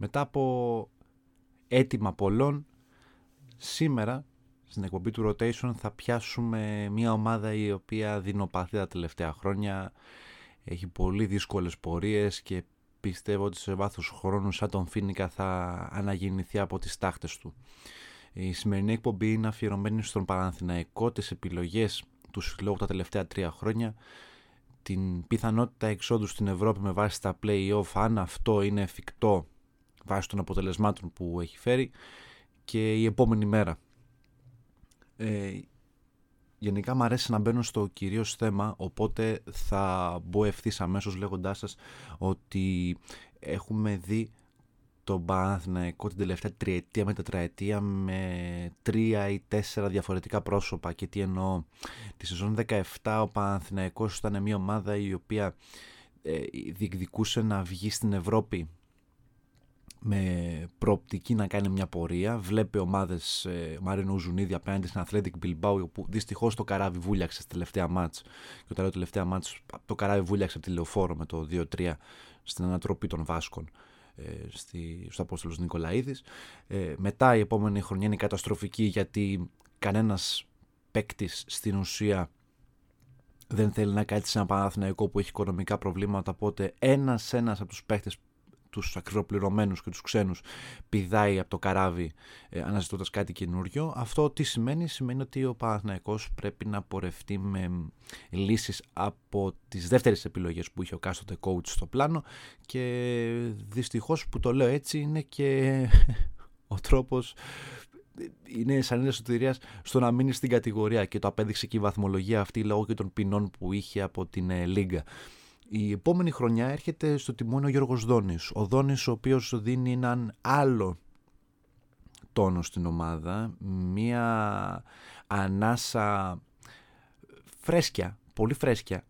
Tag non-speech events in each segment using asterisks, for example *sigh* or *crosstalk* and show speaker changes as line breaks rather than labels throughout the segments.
Μετά από έτοιμα πολλών, σήμερα στην εκπομπή του Rotation θα πιάσουμε μια ομάδα η οποία δεινοπαθεί τα τελευταία χρόνια. Έχει πολύ δύσκολες πορείες και πιστεύω ότι σε βάθος χρόνου σαν τον Φίνικα θα αναγεννηθεί από τις τάχτες του. Η σημερινή εκπομπή είναι αφιερωμένη στον Παναθηναϊκό, τις επιλογές του συλλόγου τα τελευταία τρία χρόνια, την πιθανότητα εξόδου στην Ευρώπη με βάση τα play-off, αν αυτό είναι εφικτό βάσει των αποτελεσμάτων που έχει φέρει και η επόμενη μέρα. Ε, γενικά μου αρέσει να μπαίνω στο κυρίως θέμα, οπότε θα μπω ευθύς αμέσως λέγοντάς σας ότι έχουμε δει τον Παναθηναϊκό την τελευταία τριετία με τετραετία με τρία ή τέσσερα διαφορετικά πρόσωπα και τι εννοώ τη σεζόν 17 ο Παναθηναϊκός ήταν μια ομάδα η οποία ε, διεκδικούσε να βγει στην Ευρώπη με προοπτική να κάνει μια πορεία. Βλέπει ομάδες ε, Μαρίνο Ζουνίδη απέναντι στην Athletic Bilbao, που δυστυχώς το καράβι βούλιαξε στη τελευταία μάτς. Και όταν λέω τελευταία μάτς, το καράβι βούλιαξε από τη λεωφόρο με το 2-3 στην ανατροπή των Βάσκων ε, στη, στο Απόστολος Νικολαίδης. Ε, μετά η επόμενη χρονιά είναι καταστροφική γιατί κανένας παίκτης στην ουσία δεν θέλει να κάτσει σε ένα Παναθηναϊκό που έχει οικονομικά προβλήματα. Οπότε ένα-ένα από τους παίκτες τους ακριβοπληρωμένους και τους ξένους πηδάει από το καράβι ε, αναζητώντας κάτι καινούριο. Αυτό τι σημαίνει, σημαίνει ότι ο Παναθηναϊκός πρέπει να πορευτεί με λύσεις από τις δεύτερες επιλογές που είχε ο κάστοτε coach στο πλάνο και δυστυχώς που το λέω έτσι είναι και *laughs* ο τρόπος είναι σαν είναι σωτηρίας στο να μείνει στην κατηγορία και το απέδειξε και η βαθμολογία αυτή λόγω και των ποινών που είχε από την ε, Λίγκα. Η επόμενη χρονιά έρχεται στο τιμόνι ο Γιώργος Δόνης. Ο Δόνης ο οποίος δίνει έναν άλλο τόνο στην ομάδα, μία ανάσα φρέσκια, πολύ φρέσκια,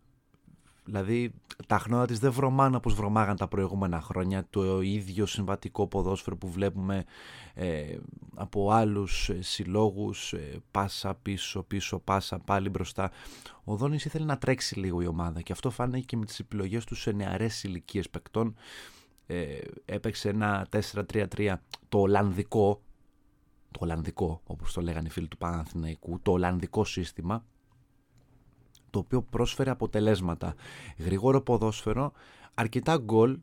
Δηλαδή τα χνότα της δεν βρωμάνε όπως βρωμάγαν τα προηγούμενα χρόνια. Το ίδιο συμβατικό ποδόσφαιρο που βλέπουμε ε, από άλλους ε, συλλόγους, ε, πάσα πίσω, πίσω, πάσα πάλι μπροστά. Ο Δόνης ήθελε να τρέξει λίγο η ομάδα και αυτό φάνηκε και με τις επιλογές του σε νεαρές ηλικίες παικτών. Ε, έπαιξε ένα 4-3-3 το Ολλανδικό, το Ολλανδικό όπως το λέγανε οι φίλοι του Παναθηναϊκού, το Ολλανδικό σύστημα το οποίο πρόσφερε αποτελέσματα. Γρήγορο ποδόσφαιρο, αρκετά γκολ,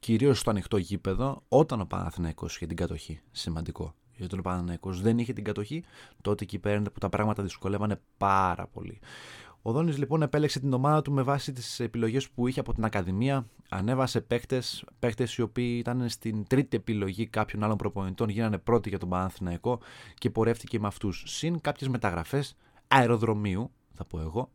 κυρίως στο ανοιχτό γήπεδο, όταν ο Παναθηναϊκός είχε την κατοχή. Σημαντικό. Γιατί ο Παναθηναϊκός δεν είχε την κατοχή, τότε εκεί πέρα που τα πράγματα δυσκολεύανε πάρα πολύ. Ο Δόνης λοιπόν επέλεξε την ομάδα του με βάση τις επιλογές που είχε από την Ακαδημία. Ανέβασε παίχτες, παίχτες οι οποίοι ήταν στην τρίτη επιλογή κάποιων άλλων προπονητών, γίνανε πρώτοι για τον Παναθηναϊκό και πορεύτηκε με αυτούς. Συν κάποιες μεταγραφές αεροδρομίου, θα πω εγώ,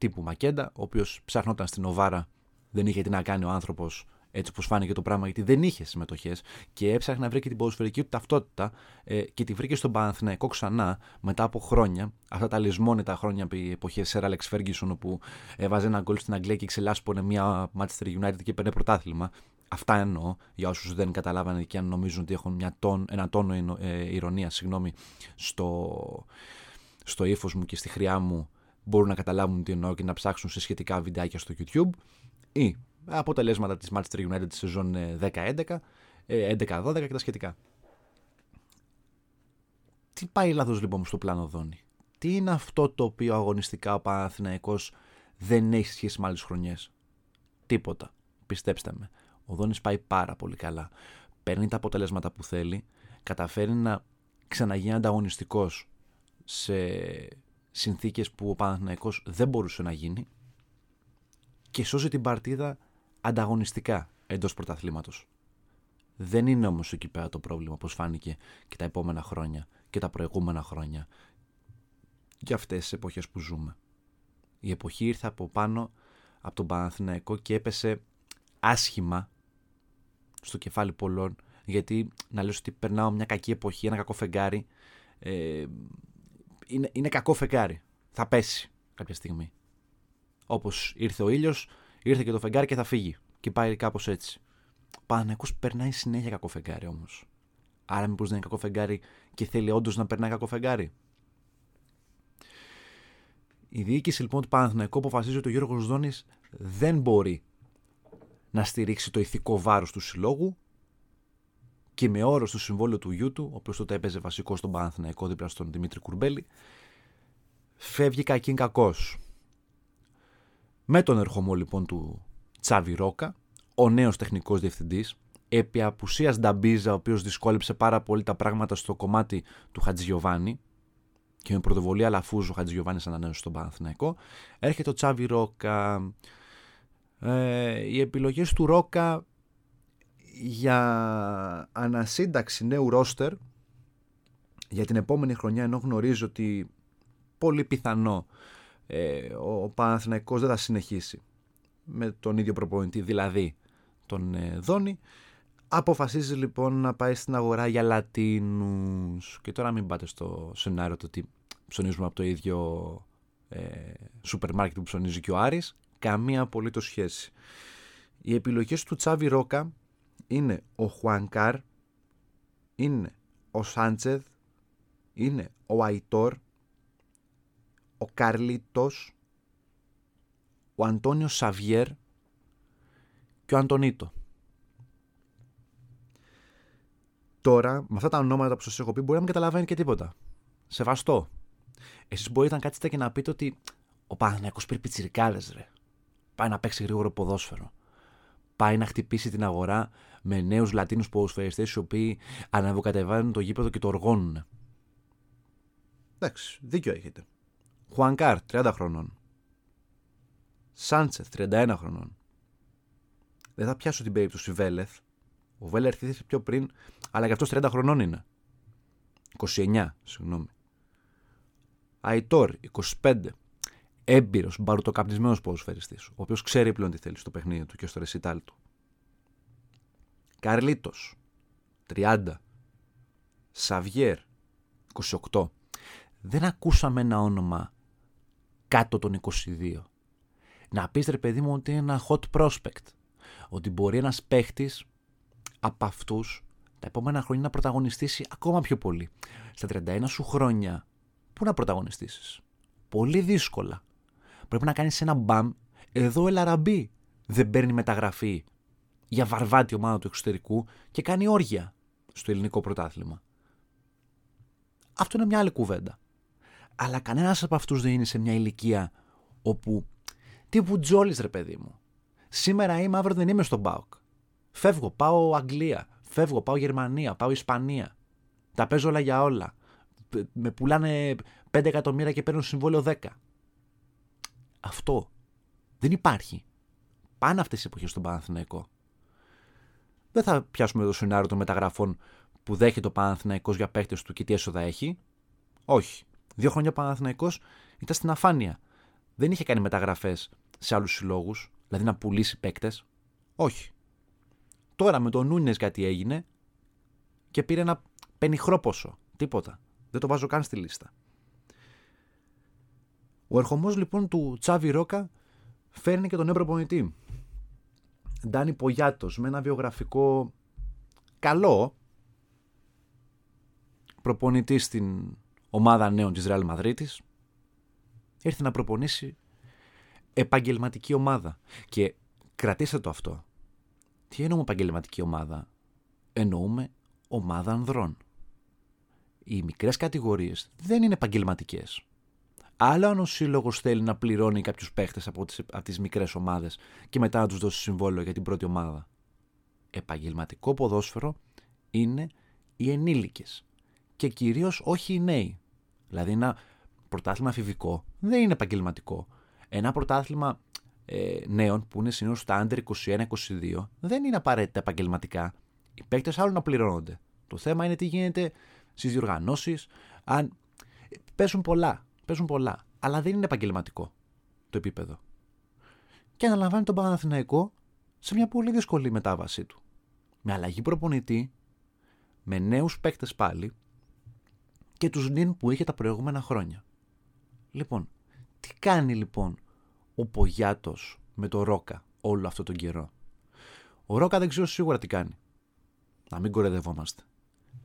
τύπου Μακέντα, ο οποίος ψάχνονταν στην Οβάρα, δεν είχε τι να κάνει ο άνθρωπος έτσι όπως φάνηκε το πράγμα, γιατί δεν είχε συμμετοχές και έψαχνε να βρει και την ποδοσφαιρική του ταυτότητα ε, και τη βρήκε στον Παναθηναϊκό ξανά μετά από χρόνια. Αυτά τα λησμόνιτα χρόνια επί εποχές Σερ Alex Ferguson, όπου έβαζε ένα γκολ στην Αγγλία και ξελάσπωνε μια Manchester United και παίρνει πρωτάθλημα. Αυτά εννοώ για όσους δεν καταλάβανε και αν νομίζουν ότι έχουν μια τόν, ένα τόνο ε, ηρωνία συγγνώμη, στο, στο ύφος μου και στη χρειά μου μπορούν να καταλάβουν τι εννοώ και να ψάξουν σε σχετικά βιντεάκια στο YouTube ή αποτελέσματα της Manchester United τη σεζόν 10-11, 11-12 και τα σχετικά. Τι πάει λάθος λοιπόν στο πλάνο Δόνη; Τι είναι αυτό το οποίο αγωνιστικά ο Παναθηναϊκός δεν έχει σχέση με άλλες χρονιές; Τίποτα. Πιστέψτε με. Ο Δόνης πάει πάρα πολύ καλά. Παίρνει τα αποτελέσματα που θέλει, καταφέρει να ξαναγίνει ανταγωνιστικός σε συνθήκες που ο Παναθηναϊκός δεν μπορούσε να γίνει και σώζει την παρτίδα ανταγωνιστικά εντός πρωταθλήματος. Δεν είναι όμως εκεί πέρα το πρόβλημα όπως φάνηκε και τα επόμενα χρόνια και τα προηγούμενα χρόνια για αυτές τις εποχές που ζούμε. Η εποχή ήρθε από πάνω από τον Παναθηναϊκό και έπεσε άσχημα στο κεφάλι πολλών γιατί να λες ότι περνάω μια κακή εποχή, ένα κακό φεγγάρι ε, είναι, είναι κακό φεγγάρι. Θα πέσει κάποια στιγμή. Όπως ήρθε ο ήλιος, ήρθε και το φεγγάρι και θα φύγει. Και πάει κάπως έτσι. Ο Παναγιακό περνάει συνέχεια κακό φεγγάρι όμως. Άρα, μήπως δεν είναι κακό φεγγάρι και θέλει όντως να περνάει κακό φεγγάρι; Η διοίκηση λοιπόν του Παναθηναϊκού αποφασίζει ότι ο Γιώργος Δόνη δεν μπορεί να στηρίξει το ηθικό βάρος του συλλόγου και με όρο στο συμβόλαιο του γιού του, ο οποίος τότε έπαιζε βασικό στον Παναθηναϊκό δίπλα στον Δημήτρη Κουρμπέλη, φεύγει κακήν κακός. Με τον ερχομό λοιπόν του Τσάβι Ρόκα, ο νέος τεχνικός διευθυντής, επί απουσίας Νταμπίζα, ο οποίος δυσκόλεψε πάρα πολύ τα πράγματα στο κομμάτι του Χατζηγιοβάνη και με πρωτοβολία Λαφούζου ο Χατζηγιοβάνη ανανέωσε στον Παναθηναϊκό, έρχεται ο Τσάβι Ρόκα. Ε, οι επιλογές του Ρόκα για ανασύνταξη νέου ρόστερ για την επόμενη χρονιά ενώ γνωρίζω ότι πολύ πιθανό ε, ο Παναθηναϊκός δεν θα συνεχίσει με τον ίδιο προπονητή δηλαδή τον ε, Δόνη. Αποφασίζει λοιπόν να πάει στην αγορά για Λατίνους. Και τώρα μην πάτε στο σενάριο το ότι ψωνίζουμε από το ίδιο ε, σούπερ μάρκετ που ψωνίζει και ο Άρης. Καμία απολύτως σχέση. Οι επιλογές του Τσάβι Ρόκα είναι ο Χουανκάρ, είναι ο Σάντσεδ, είναι ο Αϊτόρ, ο Καρλίτος, ο Αντώνιο Σαβιέρ και ο Αντωνίτο. Τώρα, με αυτά τα ονόματα που σας έχω πει, μπορεί να μην καταλαβαίνει και τίποτα. Σεβαστό. Εσείς μπορείτε να κάτσετε και να πείτε ότι ο Παναθηναϊκός πήρε πιτσιρικάδες, ρε. Πάει να παίξει γρήγορο ποδόσφαιρο. Πάει να χτυπήσει την αγορά με νέους Λατίνους ποδοσφαιριστές οι οποίοι αναβοκατεβαίνουν το γήπεδο και το οργώνουν. Εντάξει, δίκιο έχετε. Χουανκάρ, 30 χρονών. Σάντσεθ, 31 χρονών. Δεν θα πιάσω την περίπτωση Βέλεθ. Ο Βέλεθ ήρθε πιο πριν, αλλά και αυτός 30 χρονών είναι. 29, συγγνώμη. Αϊτόρ, 25. Έμπειρος, μπαρουτοκαπνισμένο ποδοσφαιριστής, ο οποίος ξέρει πλέον τι θέλει στο παιχνίδι του και στο ρεσιτάλ του. Καρλίτος 30 Σαβιέρ 28 δεν ακούσαμε ένα όνομα κάτω των 22 να πεις ρε παιδί μου ότι είναι ένα hot prospect ότι μπορεί ένας παίχτης από αυτούς τα επόμενα χρόνια να πρωταγωνιστήσει ακόμα πιο πολύ. Στα 31 σου χρόνια πού να πρωταγωνιστήσεις; Πολύ δύσκολα πρέπει να κάνεις ένα μπαμ εδώ ελαραμπή δεν παίρνει μεταγραφή για βαρβάτη ομάδα του εξωτερικού και κάνει όργια στο ελληνικό πρωτάθλημα. Αυτό είναι μια άλλη κουβέντα. Αλλά κανένας από αυτούς δεν είναι σε μια ηλικία όπου. τύπου τζόλι, ρε παιδί μου. Σήμερα είμαι, αύριο δεν είμαι στον Μπάουκ. Φεύγω, πάω Αγγλία. Φεύγω, πάω Γερμανία, πάω Ισπανία. Τα παίζω όλα για όλα. Με πουλάνε 5 εκατομμύρια και παίρνω συμβόλαιο 10. Αυτό δεν υπάρχει. Πάνε αυτές οι εποχές στον Παναθηναϊκό δεν θα πιάσουμε το σενάριο των μεταγραφών που δέχεται ο Παναθηναϊκός για παίχτε του και τι έσοδα έχει. Όχι. Δύο χρόνια ο Παναθηναϊκός ήταν στην αφάνεια. Δεν είχε κάνει μεταγραφές σε άλλους συλλόγους, δηλαδή να πουλήσει παίκτες. Όχι. Τώρα με τον Νούνε κάτι έγινε και πήρε ένα πενιχρό ποσό. Τίποτα. Δεν το βάζω καν στη λίστα. Ο ερχομός λοιπόν του Τσάβι Ρόκα φέρνει και τον νέο προπονητή. Ντάνι Πογιάτος με ένα βιογραφικό καλό προπονητή στην ομάδα νέων της Ρεάλ Μαδρίτης ήρθε να προπονήσει επαγγελματική ομάδα. Και κρατήστε το αυτό. Τι εννοούμε επαγγελματική ομάδα; Εννοούμε ομάδα ανδρών. Οι μικρές κατηγορίες δεν είναι επαγγελματικές Άλλο αν ο σύλλογος θέλει να πληρώνει κάποιους παίχτες από τις από τις μικρές ομάδες και μετά να τους δώσει συμβόλαιο για την πρώτη ομάδα. Επαγγελματικό ποδόσφαιρο είναι οι ενήλικες. Και κυρίως όχι οι νέοι. Δηλαδή ένα πρωτάθλημα αφηβικό δεν είναι επαγγελματικό. Ένα πρωτάθλημα ε, νέων που είναι συνήθως στα under 21-22 δεν είναι απαραίτητα επαγγελματικά. Οι παίκτες άλλο να πληρώνονται. Το θέμα είναι τι γίνεται στις διοργανώσεις. Αν παίζουν πολλά παίζουν πολλά. Αλλά δεν είναι επαγγελματικό το επίπεδο. Και αναλαμβάνει τον Παναθηναϊκό σε μια πολύ δύσκολη μετάβασή του. Με αλλαγή προπονητή, με νέους παίκτες πάλι και τους νυν που είχε τα προηγούμενα χρόνια. Λοιπόν, τι κάνει λοιπόν ο Πογιάτος με το Ρόκα όλο αυτό τον καιρό; Ο Ρόκα δεν ξέρω σίγουρα τι κάνει. Να μην κορεδευόμαστε.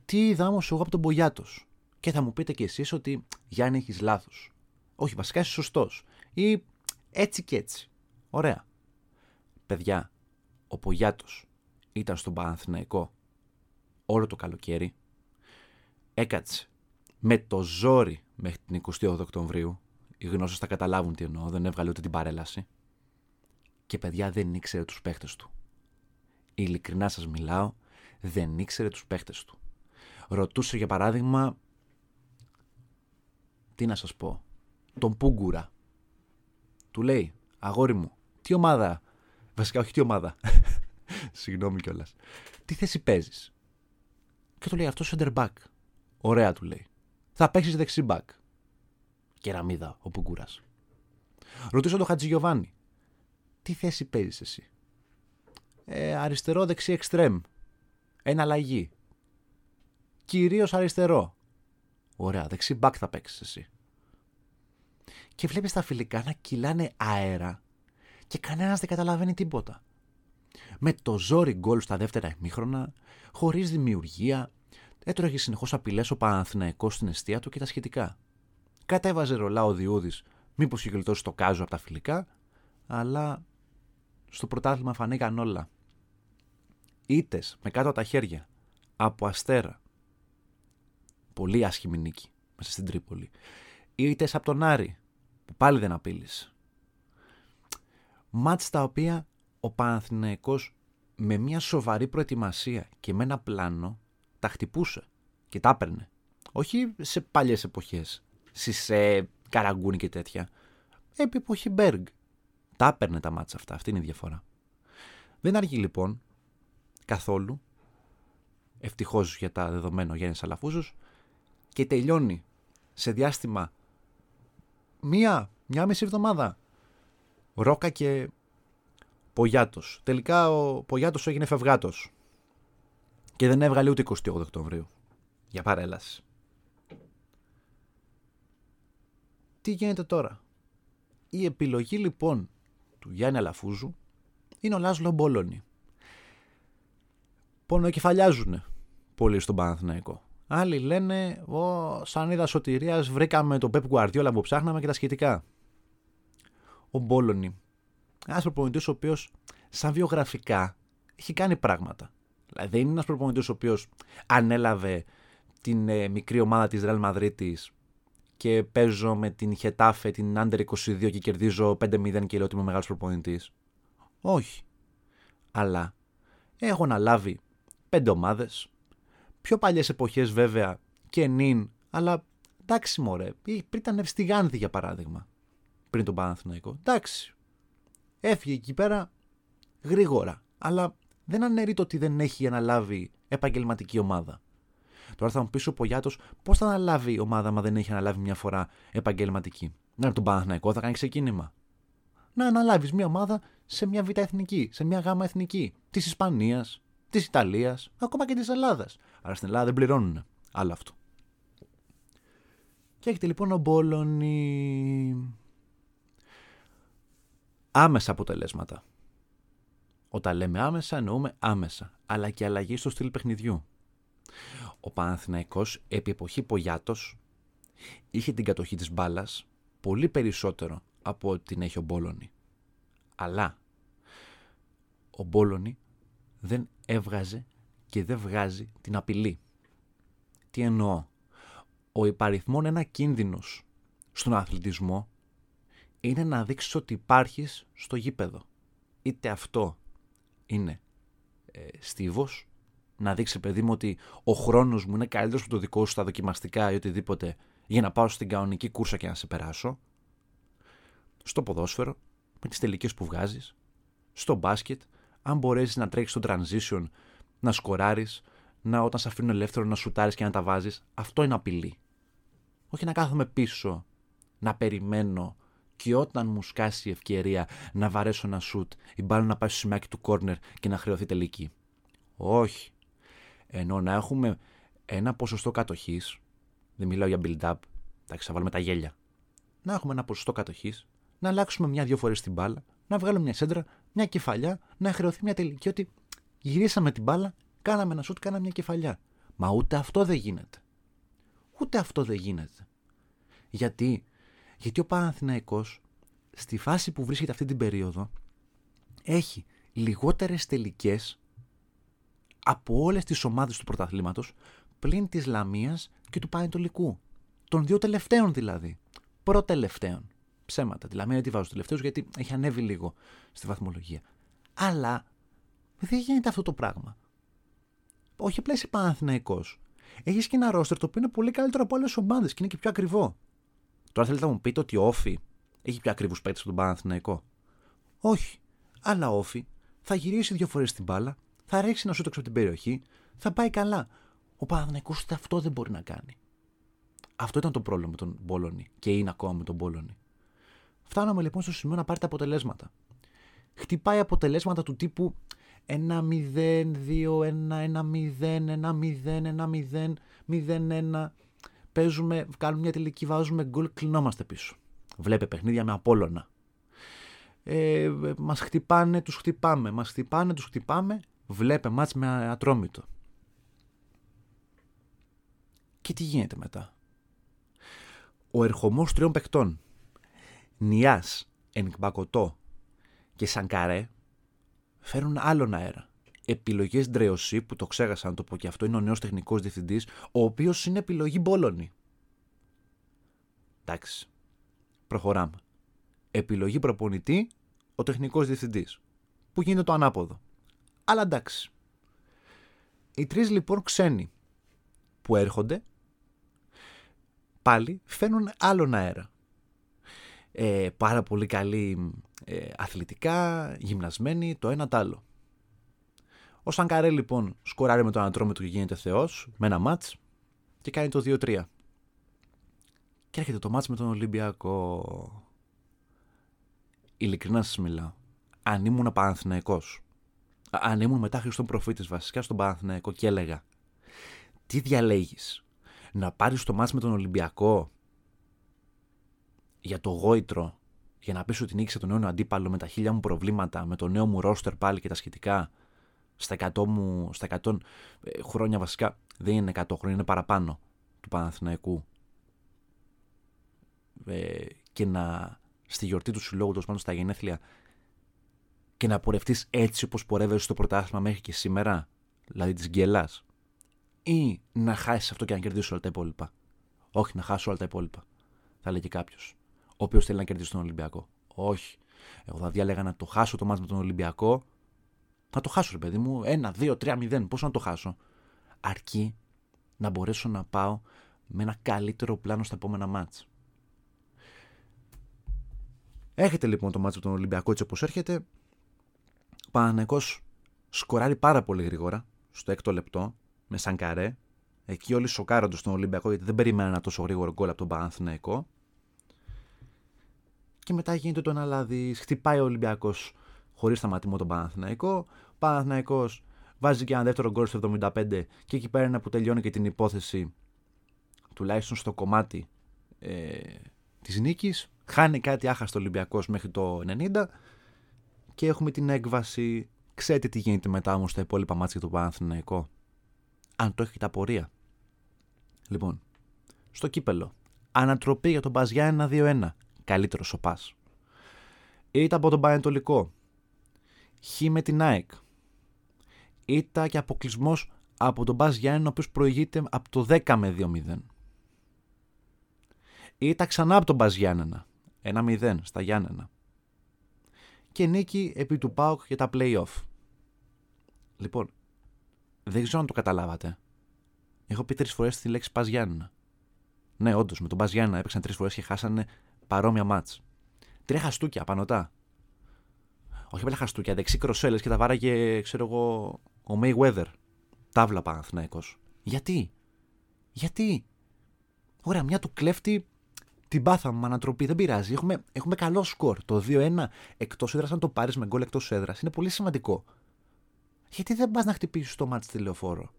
Τι είδα όμως εγώ από τον Πογιάτος; Και θα μου πείτε κι εσείς ότι Γιάννη έχεις λάθος. Όχι, βασικά είσαι σωστός. Ή έτσι και έτσι. Ωραία. Παιδιά, ο Πογιάτος ήταν στον Παναθηναϊκό όλο το καλοκαίρι. Έκατσε με το ζόρι μέχρι την 28 Οκτωβρίου. Οι γνώσεις θα καταλάβουν τι εννοώ, δεν έβγαλε ούτε την παρέλαση. Και παιδιά δεν ήξερε τους παίχτες του. Ειλικρινά σας μιλάω, δεν ήξερε τους παίχτες του. Ρωτούσε για παράδειγμα, τι να σας πω, τον Πούγκουρα. Του λέει, αγόρι μου, τι ομάδα, βασικά όχι τι ομάδα, *laughs* συγγνώμη κιόλας. τι θέση παίζεις; Και του λέει αυτός center back. Ωραία του λέει. Θα παίξεις δεξί back. Κεραμίδα ο Πουγκούρα. Ρωτήσω τον Χατζηγιοβάνι. Τι θέση παίζεις εσύ; Ε, αριστερό δεξί εξτρέμ. αλλαγή. Κυρίως αριστερό. Ωραία, δεξί back θα παίξεις εσύ. Και βλέπεις τα φιλικά να κυλάνε αέρα και κανένας δεν καταλαβαίνει τίποτα. Με το ζόρι γκολ στα δεύτερα ημίχρονα, χωρίς δημιουργία, έτρωγε συνεχώς απειλές ο Παναθηναϊκός στην αιστεία του και τα σχετικά. Κατέβαζε ρολά ο Διούδη, μήπως είχε γλιτώσει το κάζο από τα φιλικά, αλλά στο πρωτάθλημα φανήκαν όλα. Ήτε με κάτω τα χέρια, από αστέρα. Πολύ άσχημη νίκη μέσα στην Τρίπολη. Ήτε από τον Άρη, που πάλι δεν απείλησε. Μάτς τα οποία ο Παναθηναϊκός με μια σοβαρή προετοιμασία και με ένα πλάνο τα χτυπούσε και τα έπαιρνε. Όχι σε παλιές εποχές, σε καραγκούνι και τέτοια. Επί εποχή Μπέργκ. Τα έπαιρνε τα μάτσα αυτά, αυτή είναι η διαφορά. Δεν αργεί λοιπόν καθόλου, ευτυχώς για τα δεδομένα ο Γιάννης Αλαφούζος, και τελειώνει σε διάστημα μία, μία μισή εβδομάδα. Ρόκα και Πογιάτος. Τελικά ο Πογιάτος έγινε φευγάτος και δεν έβγαλε ούτε 28 Οκτωβρίου για παρέλαση. Τι γίνεται τώρα; Η επιλογή λοιπόν του Γιάννη Αλαφούζου είναι ο Λάσλο Μπόλωνη. Πονοκεφαλιάζουνε πολύ στον Παναθηναϊκό. Άλλοι λένε, ο, σαν είδα σωτηρίας βρήκαμε τον Πέπ Γκουαρδιόλα που ψάχναμε και τα σχετικά. Ο Μπόλωνη, ένας προπονητής ο οποίος σαν βιογραφικά έχει κάνει πράγματα. Δηλαδή δεν είναι ένας προπονητής ο οποίος ανέλαβε την ε, μικρή ομάδα της Real Madrid και παίζω με την Χετάφε, την Under 22 και κερδίζω 5-0 και λέω ότι είμαι μεγάλος προπονητής. Όχι. Αλλά έχω αναλάβει πέντε ομάδες. Πιο παλιές εποχές βέβαια και νυν, αλλά εντάξει μωρέ. Πριν ήταν Ευστιγάνθη για παράδειγμα. Πριν τον Παναθηναϊκό. Εντάξει. Έφυγε εκεί πέρα γρήγορα. Αλλά δεν αναιρεί το ότι δεν έχει αναλάβει επαγγελματική ομάδα. Τώρα θα μου πεις ο Πογιάτος πώς θα αναλάβει η ομάδα, μα δεν έχει αναλάβει μια φορά επαγγελματική; Να τον Παναθηναϊκό θα κάνει ξεκίνημα. Να αναλάβεις μια ομάδα σε μια β' εθνική, σε μια γ' εθνική. Της Ισπανίας, της Ιταλίας, ακόμα και της Ελλάδας. Άρα στην Ελλάδα δεν πληρώνουν. Άλλο αυτό. Και έχετε λοιπόν ο Μπόλωνη. Άμεσα αποτελέσματα. Όταν λέμε άμεσα, εννοούμε άμεσα, αλλά και αλλαγή στο στυλ παιχνιδιού. Ο Παναθηναϊκός επί εποχή Πογιάτος είχε την κατοχή της μπάλας πολύ περισσότερο από ό,τι την έχει ο Μπόλωνη. Αλλά ο Μπόλωνη δεν έβγαζε και δεν βγάζει την απειλή. Τι εννοώ; Ο υπαριθμόν ένα κίνδυνος στον αθλητισμό είναι να δείξεις ότι υπάρχεις στο γήπεδο. Είτε αυτό είναι ε, στίβος, να δείξεις παιδί μου ότι ο χρόνος μου είναι καλύτερος από το δικό σου στα δοκιμαστικά ή οτιδήποτε για να πάω στην κανονική κούρσα και να σε περάσω. Στο ποδόσφαιρο, με τις τελικές που βγάζεις. Στο μπάσκετ, αν μπορέσεις να τρέξεις στο transition, να σκοράρεις, να όταν σε αφήνουν ελεύθερο να σουτάρεις και να τα βάζεις, αυτό είναι απειλή. Όχι να κάθομαι πίσω, να περιμένω και όταν μου σκάσει η ευκαιρία να βαρέσω ένα σουτ, η μπάλα να πάει στο σημάκι του κόρνερ και να χρεωθεί τελική. Όχι. Ενώ να έχουμε ένα ποσοστό κατοχής, δεν μιλάω για build-up, εντάξει, θα βάλουμε τα γέλια. Να έχουμε ένα ποσοστό κατοχής, να αλλάξουμε μια-δυο φορές την μπάλα, να βγάλουμε μια σέντρα, μια κεφαλιά, να χρεωθεί μια τελική. Ότι γυρίσαμε την μπάλα, κάναμε ένα σουτ, κάναμε μια κεφαλιά. Μα ούτε αυτό δεν γίνεται. Ούτε αυτό δεν γίνεται. Γιατί γιατί ο Παναθηναϊκός στη φάση που βρίσκεται αυτή την περίοδο έχει λιγότερες τελικές από όλες τις ομάδες του πρωταθλήματος πλην της Λαμίας και του Πανετολικού. Των δύο τελευταίων δηλαδή. Προτελευταίων. Ψέματα. Τη Λαμία δεν τη βάζω τελευταίους γιατί έχει ανέβει λίγο στη βαθμολογία. Αλλά δεν γίνεται αυτό το πράγμα. Όχι απλά είσαι Παναθυναϊκό. Έχεις και ένα ρόστερ το οποίο είναι πολύ καλύτερο από άλλες ομάδες και είναι και πιο ακριβό. Τώρα θέλετε να μου πείτε ότι ο Όφη έχει πιο ακριβούς παίκτες από τον Παναθηναϊκό. Όχι. Αλλά ο Όφη θα γυρίσει δύο φορές την μπάλα, θα ρίξει ένα σούτο από την περιοχή, θα πάει καλά. Ο Παναθηναϊκός ούτε αυτό δεν μπορεί να κάνει. Αυτό ήταν το πρόβλημα με τον Μπόλωνη και είναι ακόμα με τον Μπόλωνη. Φτάναμε λοιπόν στο σημείο να πάρει τα αποτελέσματα. Χτυπάει αποτελέσματα του τύπου 1-0, 2-1, 1-0, 1-0, 1-0, 0-1. Παίζουμε, κάνουμε μια τελική, βάζουμε γκολ, κλεινόμαστε πίσω. Βλέπε παιχνίδια με Απόλλωνα. Ε, μας χτυπάνε, τους χτυπάμε, μας χτυπάνε, τους χτυπάμε. Βλέπε μάτς με ατρόμητο. Και τι γίνεται μετά; Ο ερχομός τριών παιχτών. Νιάς, Ενικμπακοτό και Σανκαρέ φέρουν άλλον αέρα. Επιλογές Ντρεωσή, που το ξέχασα να το πω και αυτό, είναι ο νέος τεχνικός διευθυντής, ο οποίος είναι επιλογή Μπόλωνη. Εντάξει. Προχωράμε. Επιλογή προπονητή, ο τεχνικός διευθυντής. Που γίνεται το ανάποδο. Αλλά εντάξει. Οι τρεις λοιπόν ξένοι που έρχονται πάλι φέρνουν άλλον αέρα. Ε, πάρα πολύ καλή ε, αθλητικά, γυμνασμένοι, το ένα το άλλο. Ο Σανκαρέ λοιπόν σκοράρει με τον ανατρόμετρο και γίνεται θεός με ένα μάτς και κάνει το 2-3. Και έρχεται το μάτς με τον Ολυμπιακό. Ειλικρινά σας μιλάω. Αν ήμουν Παναθηναϊκός, αν ήμουν μετά Χριστόν Προφήτης βασικά στον Παναθηναϊκό και έλεγα τι διαλέγεις, να πάρεις το μάτς με τον Ολυμπιακό για το γόητρο για να πεις ότι νίκησε τον νέο αντίπαλο με τα χίλια μου προβλήματα, με το νέο μου ρόστερ πάλι και τα σχετικά, στα 100, μου, στα 100 ε, χρόνια βασικά, δεν είναι 100 χρόνια, είναι παραπάνω του Παναθηναϊκού. Ε, και να στη γιορτή του συλλόγου, τόσο πάνω στα γενέθλια, και να πορευτείς έτσι όπως πορεύεσαι στο πρωτάθλημα μέχρι και σήμερα, δηλαδή της γκέλας, ή να χάσεις αυτό και να κερδίσεις όλα τα υπόλοιπα. Όχι, να χάσεις όλα τα υπόλοιπα, θα λέει και κάποιος ο οποίο θέλει να κερδίσει τον Ολυμπιακό. Όχι. Εγώ θα διάλεγα να το χάσω το μάτι με τον Ολυμπιακό. Να το χάσω, ρε παιδί μου. Ένα, δύο, τρία, μηδέν. Πώς να το χάσω; Αρκεί να μπορέσω να πάω με ένα καλύτερο πλάνο στα επόμενα μάτς. Έχετε λοιπόν το μάτσο με τον Ολυμπιακό έτσι όπως έρχεται. Ο Παναναϊκός σκοράρει πάρα πολύ γρήγορα στο έκτο λεπτό με Σανκαρέ. Εκεί όλοι σοκάρονται στον Ολυμπιακό γιατί δεν περιμέναν ένα τόσο γρήγορο γκολ από τον Παναθηναϊκό και μετά γίνεται το ένα λάδι. Χτυπάει ο Ολυμπιακός χωρίς σταματημό τον Παναθηναϊκό. Ο Παναθηναϊκός βάζει και ένα δεύτερο γκολ στο 75 και εκεί πέρα είναι που τελειώνει και την υπόθεση τουλάχιστον στο κομμάτι ε, της νίκης. Χάνει κάτι άχαστο Ολυμπιακός μέχρι το 90 και έχουμε την έκβαση. Ξέρετε τι γίνεται μετά όμως στα υπόλοιπα μάτια του Παναθηναϊκό; Αν το έχετε απορία. Λοιπόν, στο κύπελο. Ανατροπή για τον Μπαζιά 1-2-1 καλύτερος ο Πας. Ήταν από τον Πανετολικό. Χ με την ΑΕΚ. Ήταν και αποκλεισμός από τον Μπας Γιάννη, ο οποίος προηγείται από το 10 με 2-0. Ήταν ξανά από τον Μπας Γιάννενα. 1-0 στα Γιάννενα. Και νίκη επί του ΠΑΟΚ για τα play-off. Λοιπόν, δεν ξέρω αν το καταλάβατε. Έχω πει τρεις φορές τη λέξη Πα Γιάννενα. Ναι, όντως, με τον Πα Γιάννενα έπαιξαν τρεις φορές και χάσανε παρόμοια μάτς. Τρία χαστούκια πανωτά. Όχι απλά χαστούκια, δεξί κροσέλες και τα βάραγε, ξέρω εγώ, ο Mayweather. Τάβλα Παναθηναϊκός. Γιατί; Γιατί; Ωραία, μια του κλέφτη την πάθαμε με ανατροπή. Δεν πειράζει. Έχουμε, έχουμε καλό σκορ. Το 2-1 εκτός έδρας, αν το πάρεις με γκολ εκτός έδρας, είναι πολύ σημαντικό. Γιατί δεν πας να χτυπήσεις το μάτι τηλεοφόρο.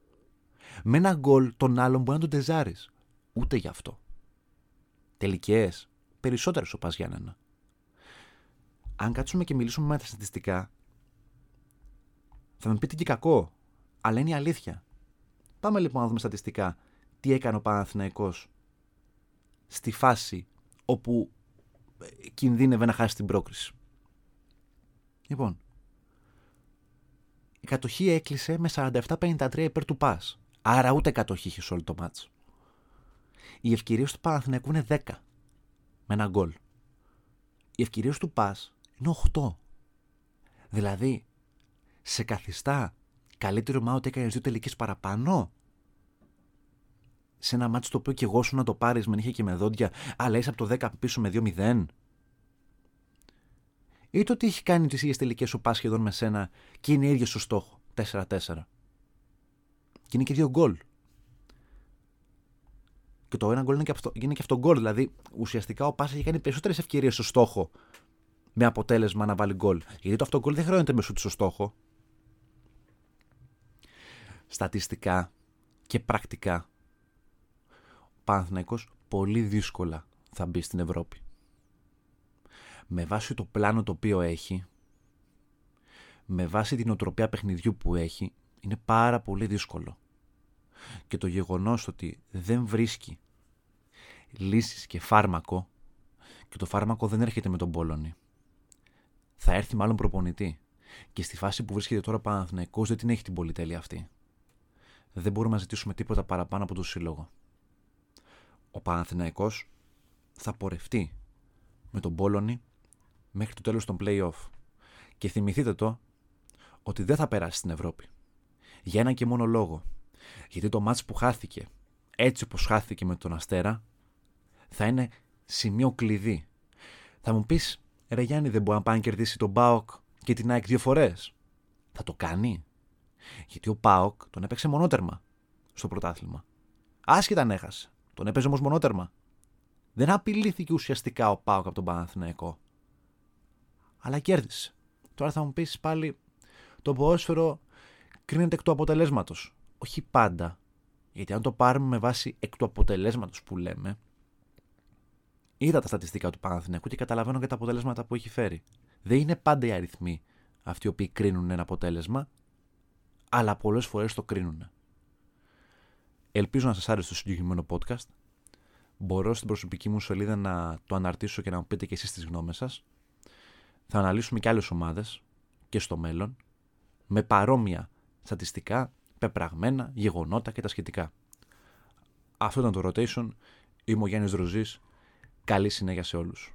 Με ένα γκολ τον άλλον μπορεί να τον τεζάρεις. Ούτε γι' αυτό. Τελικές περισσότερες ο Πας Γιάννενα. Αν κάτσουμε και μιλήσουμε με τα στατιστικά, θα με πείτε και κακό, αλλά είναι η αλήθεια. Πάμε λοιπόν να δούμε στατιστικά τι έκανε ο Παναθηναϊκός στη φάση όπου ε, κινδύνευε να χάσει την πρόκριση. Λοιπόν, η κατοχή έκλεισε με 47-53 υπέρ του Πας. Άρα ούτε κατοχή είχε σε όλο το μάτς. Οι ευκαιρίες του Παναθηναϊκού είναι 10 με ένα γκολ. Οι ευκαιρίες του Πας είναι 8. Δηλαδή, σε καθιστά καλύτερο μα ότι έκανες δύο τελικές παραπάνω; Σε ένα μάτσο το οποίο και εγώ σου να το πάρεις με νύχια και με δόντια, αλλά είσαι από το 10 πίσω με 2-0. Ή το ότι έχει κάνει τις ίδιες τελικές ο Πας σχεδόν με σένα και είναι ίδιος στο στόχο. 4-4. Και είναι και δύο γκολ. Και το ένα γκολ είναι και αυτό, είναι και αυτό γκολ. Δηλαδή, ουσιαστικά ο Πα έχει κάνει περισσότερες ευκαιρίες στο στόχο με αποτέλεσμα να βάλει γκολ. Γιατί το αυτό γκολ δεν χρεώνεται με σούτ στο στόχο. Στατιστικά και πρακτικά ο Παναθηναϊκός πολύ δύσκολα θα μπει στην Ευρώπη. Με βάση το πλάνο το οποίο έχει, με βάση την οτροπία παιχνιδιού που έχει, είναι πάρα πολύ δύσκολο. Και το γεγονός ότι δεν βρίσκει λύσεις και φάρμακο και το φάρμακο δεν έρχεται με τον Πόλωνη θα έρθει μάλλον προπονητή. Και στη φάση που βρίσκεται τώρα ο Παναθυναϊκό δεν την έχει την πολυτέλεια αυτή. Δεν μπορούμε να ζητήσουμε τίποτα παραπάνω από τον σύλλογο. Ο Παναθηναϊκός θα πορευτεί με τον Πόλωνη μέχρι το τέλος των play-off. Και θυμηθείτε το ότι δεν θα περάσει στην Ευρώπη. Για ένα και μόνο λόγο. Γιατί το μάτς που χάθηκε, έτσι όπως χάθηκε με τον Αστέρα, θα είναι σημείο κλειδί. Θα μου πεις, Ρε Γιάννη, δεν μπορεί να πάει να κερδίσει τον Μπάοκ και την ΑΕΚ δύο φορές. Θα το κάνει. Γιατί ο Πάοκ τον έπαιξε μονότερμα στο πρωτάθλημα. Άσχετα αν έχασε. Τον έπαιζε όμως μονότερμα. Δεν απειλήθηκε ουσιαστικά ο Πάοκ από τον Παναθηναϊκό. Αλλά κέρδισε. Τώρα θα μου πεις πάλι το ποδόσφαιρο κρίνεται εκ του αποτελέσματος. Όχι πάντα. Γιατί αν το πάρουμε με βάση εκ του αποτελέσματος που λέμε, Είδα τα στατιστικά του Παναθηναϊκού και καταλαβαίνω και τα αποτελέσματα που έχει φέρει. Δεν είναι πάντα οι αριθμοί αυτοί οι οποίοι κρίνουν ένα αποτέλεσμα, αλλά πολλές φορές το κρίνουν. Ελπίζω να σας άρεσε το συγκεκριμένο podcast. Μπορώ στην προσωπική μου σελίδα να το αναρτήσω και να μου πείτε και εσείς τις γνώμες σας. Θα αναλύσουμε και άλλες ομάδες και στο μέλλον με παρόμοια στατιστικά, πεπραγμένα, γεγονότα και τα σχετικά. Αυτό ήταν το rotation. Είμαι ο Γιάννης Καλή συνέχεια σε όλους.